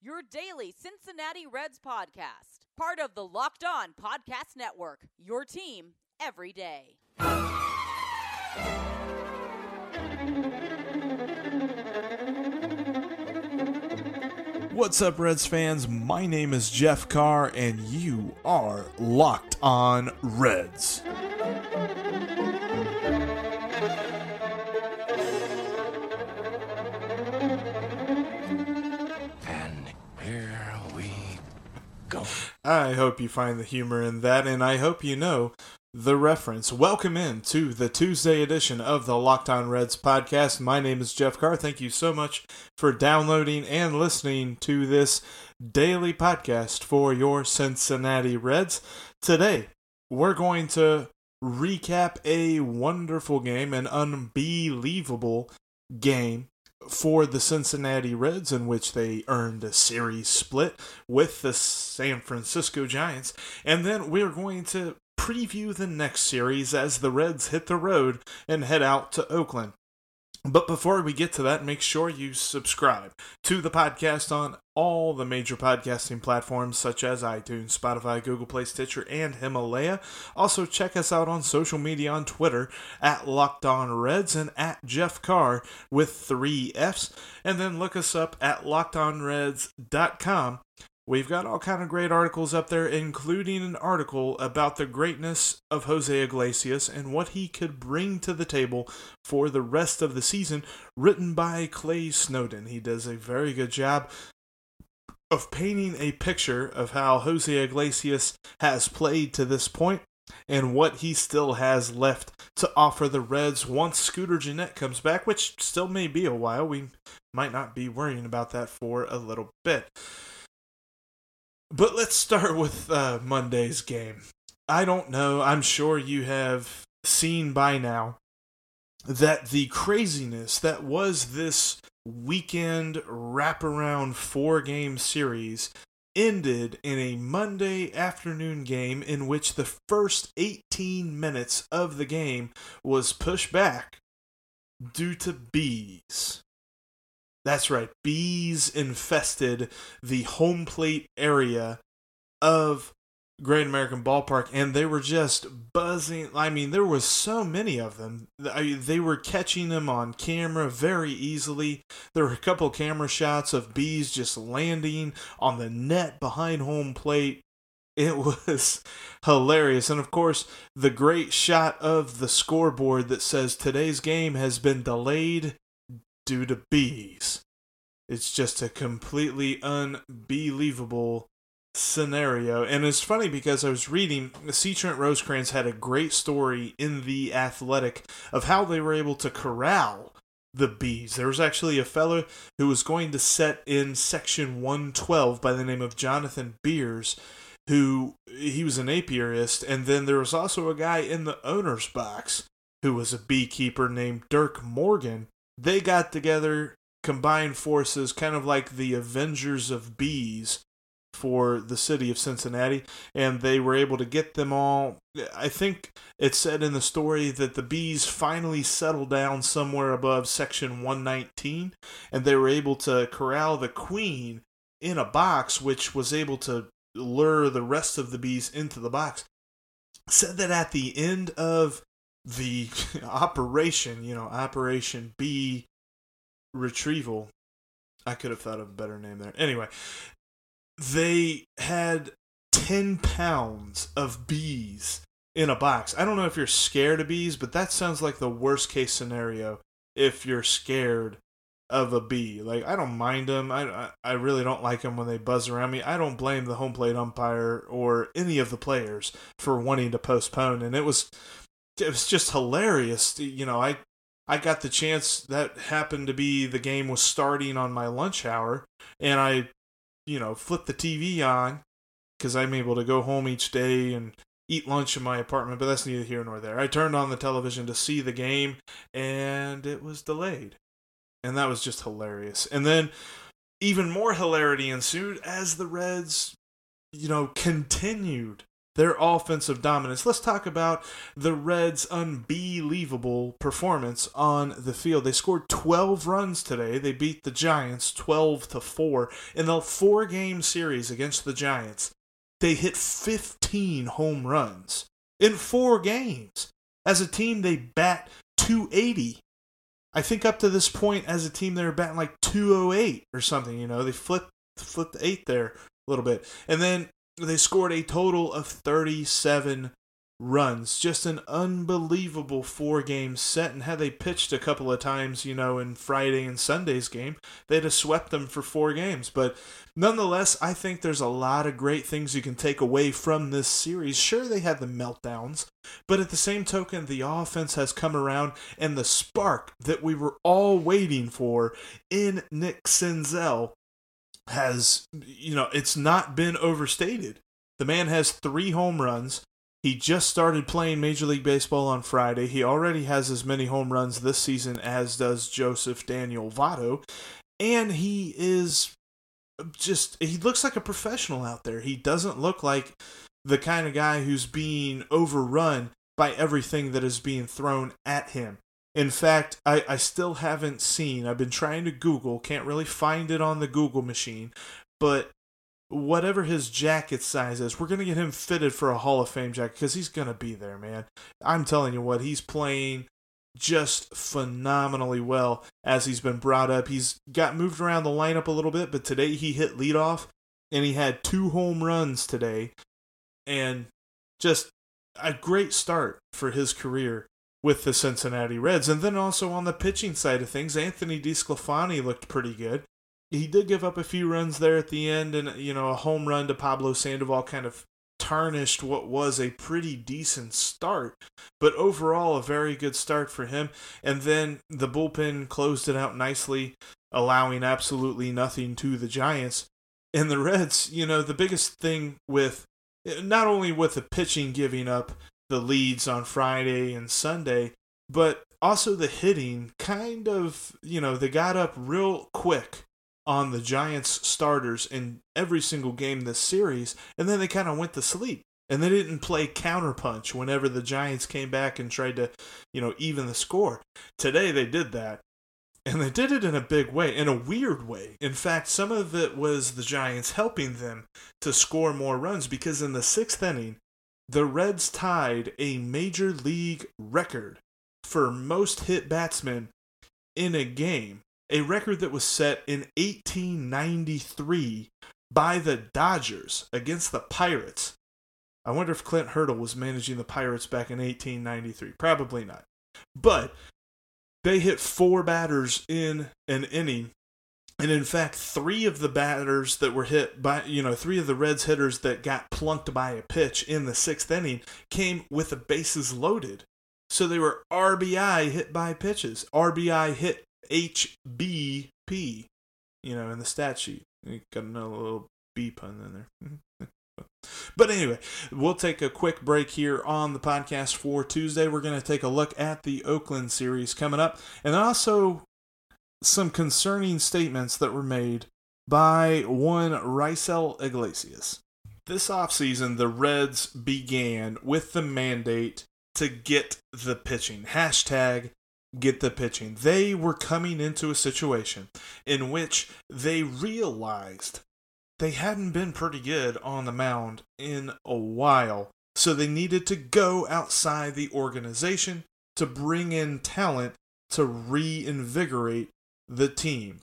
your daily Cincinnati Reds podcast, part of the Locked On Podcast Network, your team every day. What's up, Reds fans? My name is Jeff Carr, and you are Locked On Reds. I hope you find the humor in that, and I hope you know the reference. Welcome in to the Tuesday edition of the Locked On Reds podcast. My name is Jeff Carr. Thank you so much for downloading and listening to this daily podcast for your Cincinnati Reds. Today, we're going to recap a wonderful game, an unbelievable game for the Cincinnati Reds, in which they earned a series split with the San Francisco Giants. And then we're going to preview the next series as the Reds hit the road and head out to Oakland. But before we get to that, make sure you subscribe to the podcast on all the major podcasting platforms such as iTunes, Spotify, Google Play, Stitcher, and Himalaya. Also, check us out on social media on Twitter at Locked On Reds and at Jeff Carr with three F's. And then look us up at lockedonreds.com We've got all kind of great articles up there, including an article about the greatness of Jose Iglesias and what he could bring to the table for the rest of the season, written by Clay Snowden. He does a very good job of painting a picture of how Jose Iglesias has played to this point and what he still has left to offer the Reds once Scooter Gennett comes back, which still may be a while. We might not be worrying about that for a little bit. But let's start with uh, Monday's game. I don't know. I'm sure you have seen by now that the craziness that was this weekend wraparound four game series ended in a Monday afternoon game in which the first 18 minutes of the game was pushed back due to bees. That's right. Bees infested the home plate area of Great American Ballpark, and they were just buzzing. I mean, there was so many of them. They were catching them on camera very easily. There were a couple camera shots of bees just landing on the net behind home plate. It was hilarious. And of course, the great shot of the scoreboard that says today's game has been delayed due to bees. It's just a completely unbelievable scenario. And it's funny because I was reading, C. Trent Rosecrans had a great story in The Athletic of how they were able to corral the bees. There was actually a fellow who was going to set in section 112 by the name of Jonathan Beers who he was an apiarist and then there was also a guy in the owner's box who was a beekeeper named Dirk Morgan they got together, combined forces, kind of like the Avengers of Bees for the city of Cincinnati, and they were able to get them all. I think it said in the story that the bees finally settled down somewhere above section 119, and they were able to corral the queen in a box, which was able to lure the rest of the bees into the box, said that at the end of the operation, you know, Operation B Retrieval, I could have thought of a better name there. Anyway, they had 10 pounds of bees in a box. I don't know if you're scared of bees, but that sounds like the worst case scenario if you're scared of a bee. Like I don't mind them. I, I I really don't like them when they buzz around me. I don't blame the home plate umpire or any of the players for wanting to postpone. And it was it was just hilarious. You know, I I got the chance that happened to be the game was starting on my lunch hour, and I, you know, flipped the TV on because I'm able to go home each day and eat lunch in my apartment. But that's neither here nor there. I turned on the television to see the game, and it was delayed and that was just hilarious. And then even more hilarity ensued as the Reds, you know, continued their offensive dominance. Let's talk about the Reds' unbelievable performance on the field. They scored 12 runs today. They beat the Giants 12 to 4 in the four-game series against the Giants. They hit 15 home runs in 4 games. As a team they bat 280 I think up to this point as a team they were batting like 208 or something, you know. They flipped flipped the 8 there a little bit. And then they scored a total of 37 runs. Just an unbelievable four game set. And had they pitched a couple of times, you know, in Friday and Sunday's game, they'd have swept them for four games. But nonetheless, I think there's a lot of great things you can take away from this series. Sure, they had the meltdowns, but at the same token, the offense has come around, and the spark that we were all waiting for in Nick Senzel has, you know, it's not been overstated. The man has three home runs. He just started playing Major League Baseball on Friday. He already has as many home runs this season as does Joseph Daniel Votto. And he is just, he looks like a professional out there. He doesn't look like the kind of guy who's being overrun by everything that is being thrown at him. In fact, I, I still haven't seen, I've been trying to Google, can't really find it on the Google machine, but whatever his jacket size is, we're going to get him fitted for a Hall of Fame jacket because he's going to be there, man. I'm telling you what, he's playing just phenomenally well as he's been brought up. He's got moved around the lineup a little bit, but today he hit leadoff and he had two home runs today and just a great start for his career with the Cincinnati Reds. And then also on the pitching side of things, Anthony DeSclafani looked pretty good he did give up a few runs there at the end, and you know a home run to Pablo Sandoval kind of tarnished what was a pretty decent start, but overall a very good start for him. And then the bullpen closed it out nicely, allowing absolutely nothing to the Giants. And the Reds, you know, the biggest thing with not only with the pitching giving up the leads on Friday and Sunday, but also the hitting kind of, you know, they got up real quick on the Giants starters in every single game this series, and then they kind of went to sleep. And they didn't play counterpunch whenever the Giants came back and tried to, you know, even the score. Today they did that. And they did it in a big way, in a weird way. In fact, some of it was the Giants helping them to score more runs because in the sixth inning, the Reds tied a major league record for most hit batsmen in a game a record that was set in 1893 by the Dodgers against the Pirates. I wonder if Clint Hurdle was managing the Pirates back in 1893. Probably not. But they hit four batters in an inning. And in fact, three of the batters that were hit by, you know, three of the Reds hitters that got plunked by a pitch in the sixth inning came with the bases loaded. So they were RBI hit by pitches, RBI hit HBP, you know, in the stat sheet. You got another little B pun in there. but anyway, we'll take a quick break here on the podcast for Tuesday. We're going to take a look at the Oakland series coming up and also some concerning statements that were made by one Raisel Iglesias. This offseason, the Reds began with the mandate to get the pitching. Hashtag get the pitching. They were coming into a situation in which they realized they hadn't been pretty good on the mound in a while. So they needed to go outside the organization to bring in talent to reinvigorate the team.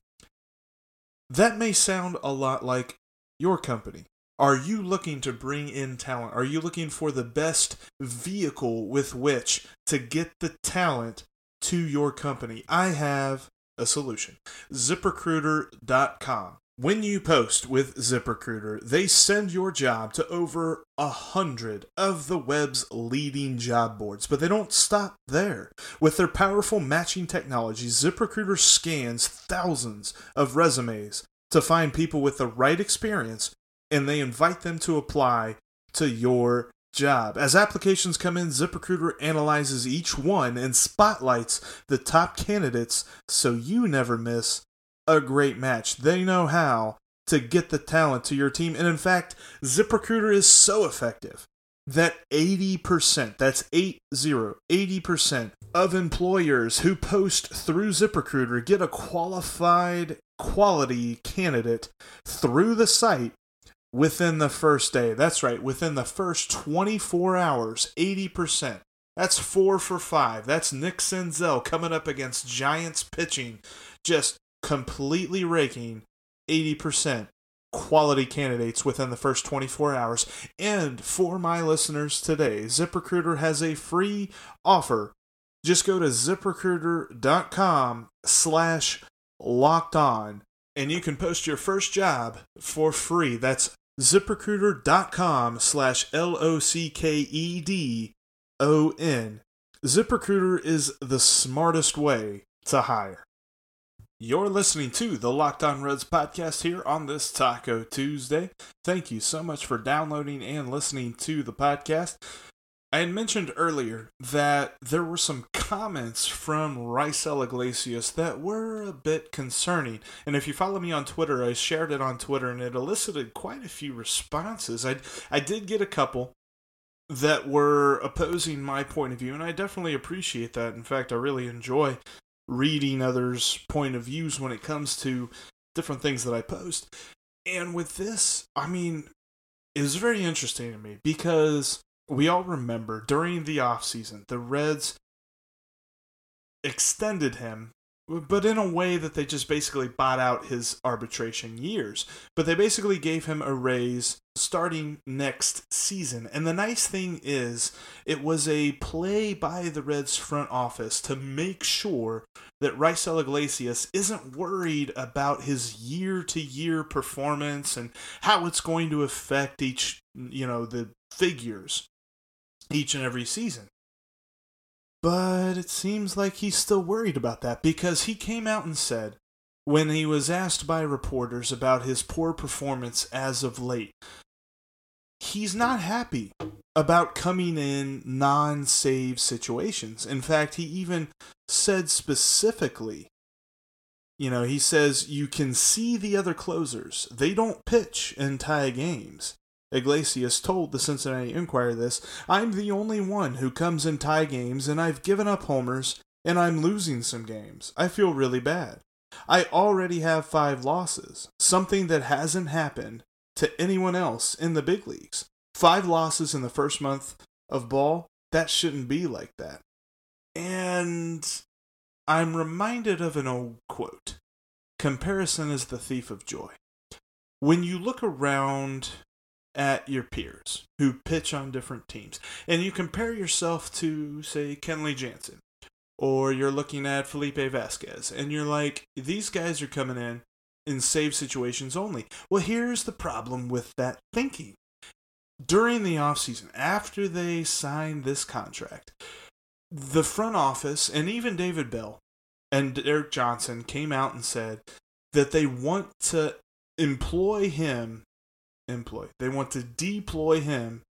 That may sound a lot like your company. Are you looking to bring in talent? Are you looking for the best vehicle with which to get the talent to your company? I have a solution. ZipRecruiter.com. When you post with ZipRecruiter, they send your job to over a hundred of the web's leading job boards, but they don't stop there. With their powerful matching technology, ZipRecruiter scans thousands of resumes to find people with the right experience, and they invite them to apply to your job. As applications come in, ZipRecruiter analyzes each one and spotlights the top candidates so you never miss a great match. They know how to get the talent to your team. And in fact, ZipRecruiter is so effective that 80%, that's 80, 80% of employers who post through ZipRecruiter get a qualified quality candidate through the site within the first day. That's right, within the first 24 hours, 80%. That's four for five. That's Nick Senzel coming up against Giants pitching, just completely raking 80% quality candidates within the first 24 hours. And for my listeners today, ZipRecruiter has a free offer. Just go to ziprecruiter.com slash locked on and you can post your first job for free. That's ziprecruiter.com slash L-O-C-K-E-D-O-N. ZipRecruiter is the smartest way to hire. You're listening to the Locked On Reds podcast here on this Taco Tuesday. Thank you so much for downloading and listening to the podcast. I had mentioned earlier that there were some comments from Raisel Iglesias that were a bit concerning. And if you follow me on Twitter, I shared it on Twitter and it elicited quite a few responses. I, I did get a couple that were opposing my point of view, and I definitely appreciate that. In fact, I really enjoy reading others' point of views when it comes to different things that I post. And with this, I mean, it was very interesting to me because we all remember during the offseason, the Reds extended him, but in a way that they just basically bought out his arbitration years. But they basically gave him a raise starting next season. And the nice thing is, it was a play by the Reds front office to make sure that Raisel Iglesias isn't worried about his year to year performance and how it's going to affect each, you know, the figures each and every season. But it seems like he's still worried about that because he came out and said, when he was asked by reporters about his poor performance as of late, he's not happy about coming in non save situations. In fact, he even said specifically, you know, he says, you can see the other closers. They don't pitch and tie games. Iglesias told the Cincinnati Enquirer this I'm the only one who comes in tie games, and I've given up homers, and I'm losing some games. I feel really bad. I already have five losses, something that hasn't happened to anyone else in the big leagues. Five losses in the first month of ball, that shouldn't be like that. And I'm reminded of an old quote Comparison is the thief of joy. When you look around at your peers who pitch on different teams and you compare yourself to, say, Kenley Jansen, or you're looking at Felipe Vazquez, and you're like, these guys are coming in in save situations only. Well, here's the problem with that thinking. During the offseason, after they signed this contract, the front office and even David Bell and Derek Johnson came out and said that they want to employ him employ. They want to deploy him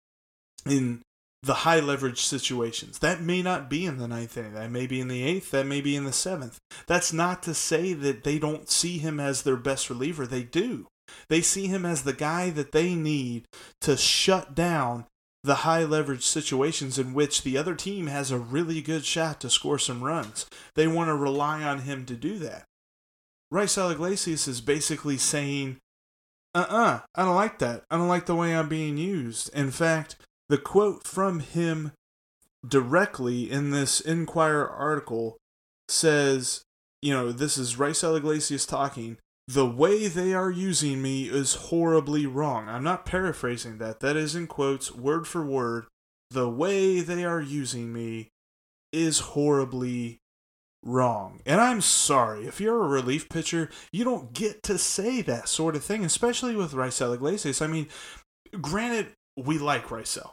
in the high leverage situations. That may not be in the ninth inning. That may be in the eighth. That may be in the seventh. That's not to say that they don't see him as their best reliever. They do. They see him as the guy that they need to shut down the high leverage situations in which the other team has a really good shot to score some runs. They want to rely on him to do that. Rice Iglesias is basically saying uh-uh, I don't like that. I don't like the way I'm being used. In fact, the quote from him directly in this Enquirer article says, you know, this is Raisel Iglesias talking. The way they are using me is horribly wrong. I'm not paraphrasing that. That is in quotes, word for word. The way they are using me is horribly wrong. And I'm sorry, if you're a relief pitcher, you don't get to say that sort of thing, especially with Raisel Iglesias. I mean, granted, we like Raisel.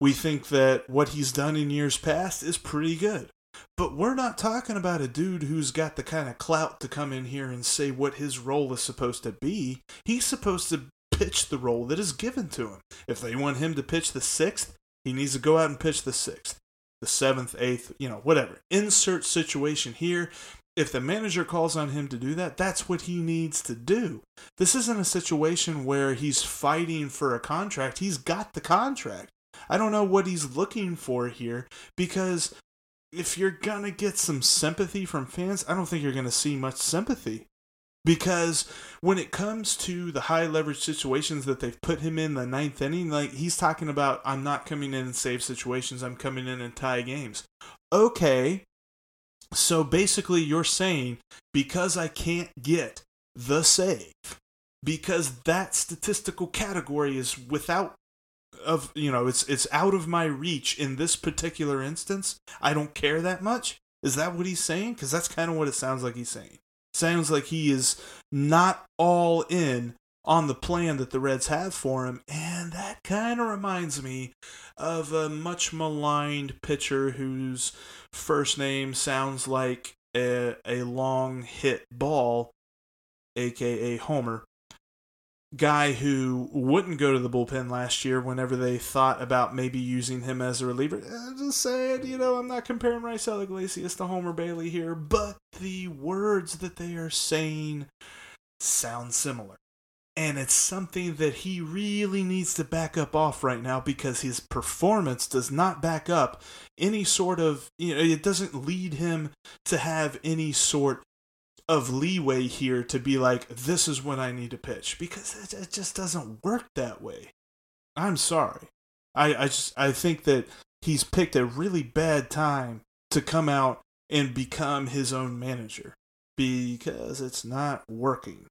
We think that what he's done in years past is pretty good. But we're not talking about a dude who's got the kind of clout to come in here and say what his role is supposed to be. He's supposed to pitch the role that is given to him. If they want him to pitch the sixth, he needs to go out and pitch the sixth, the seventh, eighth, you know, whatever. Insert situation here. If the manager calls on him to do that, that's what he needs to do. This isn't a situation where he's fighting for a contract. He's got the contract. I don't know what he's looking for here because if you're gonna get some sympathy from fans, I don't think you're gonna see much sympathy. Because when it comes to the high leverage situations that they've put him in the ninth inning, like he's talking about, I'm not coming in and save situations, I'm coming in and tie games. Okay, so basically you're saying because I can't get the save, because that statistical category is without of you know it's it's out of my reach in this particular instance. I don't care that much. Is that what he's saying? Because that's kind of what it sounds like he's saying sounds like he is not all in on the plan that the reds have for him and that kind of reminds me of a much maligned pitcher whose first name sounds like a, a long hit ball aka homer guy who wouldn't go to the bullpen last year whenever they thought about maybe using him as a reliever. Eh, I'm just saying, you know, I'm not comparing Raisel Iglesias to Homer Bailey here, but the words that they are saying sound similar. And it's something that he really needs to back up off right now because his performance does not back up any sort of, you know, it doesn't lead him to have any sort of leeway here to be like, this is when I need to pitch because it, it just doesn't work that way. I'm sorry. I, I just I think that he's picked a really bad time to come out and become his own manager because it's not working.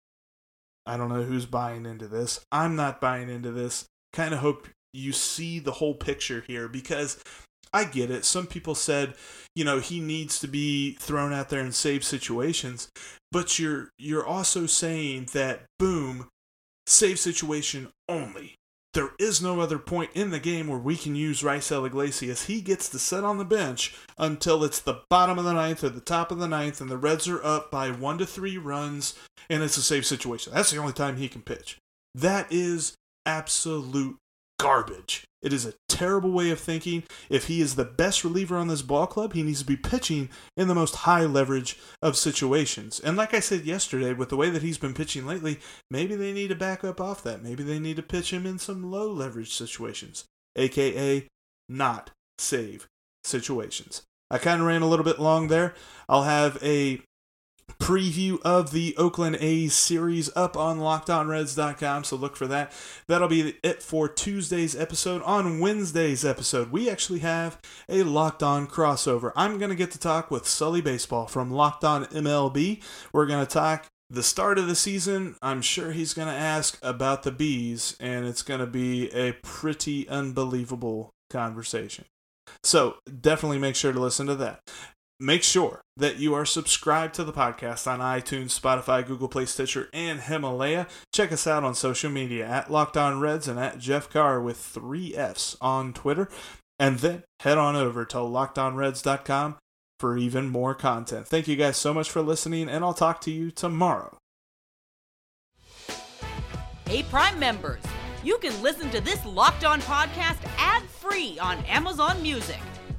I don't know who's buying into this. I'm not buying into this. Kind of hope you see the whole picture here because I get it. Some people said, you know, he needs to be thrown out there and save situations, but you're you're also saying that boom, save situation only. There is no other point in the game where we can use Raisel Iglesias. He gets to sit on the bench until it's the bottom of the ninth or the top of the ninth, and the Reds are up by one to three runs, and it's a safe situation. That's the only time he can pitch. That is absolute garbage. It is a terrible way of thinking. If he is the best reliever on this ball club, he needs to be pitching in the most high leverage of situations. And like I said yesterday, with the way that he's been pitching lately, maybe they need to back up off that. Maybe they need to pitch him in some low leverage situations, aka not save situations. I kind of ran a little bit long there. I'll have a preview of the Oakland A's series up on lockedonreds.com, so look for that. That'll be it for Tuesday's episode. On Wednesday's episode, we actually have a Locked On crossover. I'm going to get to talk with Sully Baseball from Locked On MLB. We're going to talk the start of the season. I'm sure he's going to ask about the bees, and it's going to be a pretty unbelievable conversation. So definitely make sure to listen to that make sure that you are subscribed to the podcast on iTunes, Spotify, Google Play, Stitcher, and Himalaya. Check us out on social media at Locked On Reds and at Jeff Carr with three F's on Twitter. And then head on over to lockedonreds.com for even more content. Thank you guys so much for listening, and I'll talk to you tomorrow. Hey, Prime members, you can listen to this Locked On podcast ad free on Amazon Music.